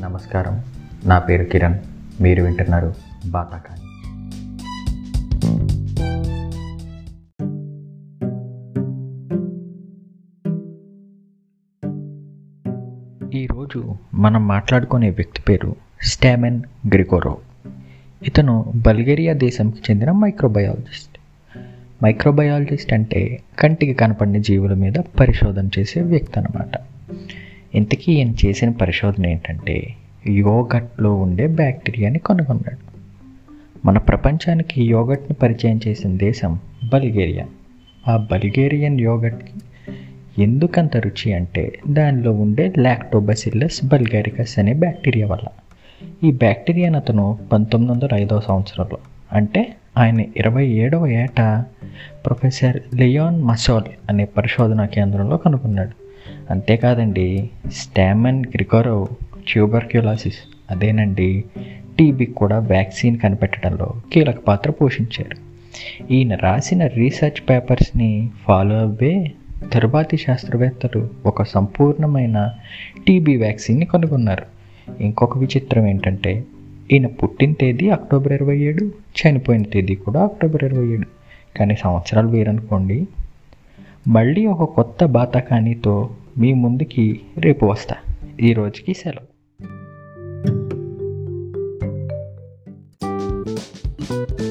నమస్కారం. నా పేరు కిరణ్. మీరు వింటున్నారు బాతాకాని. ఈరోజు మనం మాట్లాడుకునే వ్యక్తి పేరు స్టామెన్ గ్రిగోరో. ఇతను బల్గేరియా దేశంకి చెందిన మైక్రోబయాలజిస్ట్. మైక్రోబయాలజిస్ట్ అంటే కంటికి కనపడిన జీవుల మీద పరిశోధన చేసే వ్యక్తి అనమాట ఇంతకీ ఈయన చేసిన పరిశోధన ఏంటంటే యోగట్లో ఉండే బ్యాక్టీరియాని కనుగొన్నాడు. మన ప్రపంచానికి యోగట్ని పరిచయం చేసిన దేశం బల్గేరియా. ఆ బల్గేరియన్ యోగట్కి ఎందుకంత రుచి అంటే దానిలో ఉండే లాక్టోబసిల్లస్ బల్గారికస్ అనే బ్యాక్టీరియా వల్ల. ఈ బ్యాక్టీరియాను అతను పంతొమ్మిది వందల ఐదవ సంవత్సరంలో అంటే ఆయన ఇరవై ఏడవ ఏట ప్రొఫెసర్ లియోన్ మసోల్ అనే పరిశోధనా కేంద్రంలో కనుగొన్నాడు. అంతేకాదండి స్టామన్ గ్రికోరో ట్యూబర్క్యులాసిస్ అదేనండి టీబీకి కూడా వ్యాక్సిన్ కనిపెట్టడంలో కీలక పాత్ర పోషించారు. ఈయన రాసిన రీసెర్చ్ పేపర్స్ని ఫాలో అవ్వే తరువాతి శాస్త్రవేత్తలు ఒక సంపూర్ణమైన టీబీ వ్యాక్సిన్ని కనుగొన్నారు. ఇంకొక విచిత్రం ఏంటంటే ఈయన పుట్టిన తేదీ అక్టోబర్ ఇరవై ఏడు చనిపోయిన తేదీ కూడా అక్టోబర్ ఇరవై ఏడు. కానీ సంవత్సరాలు వేరనుకోండి. మళ్ళీ ఒక కొత్త బాతకానితో మీ ముందుకి రేపు వస్తా. ఈరోజుకి సెలవు. thank you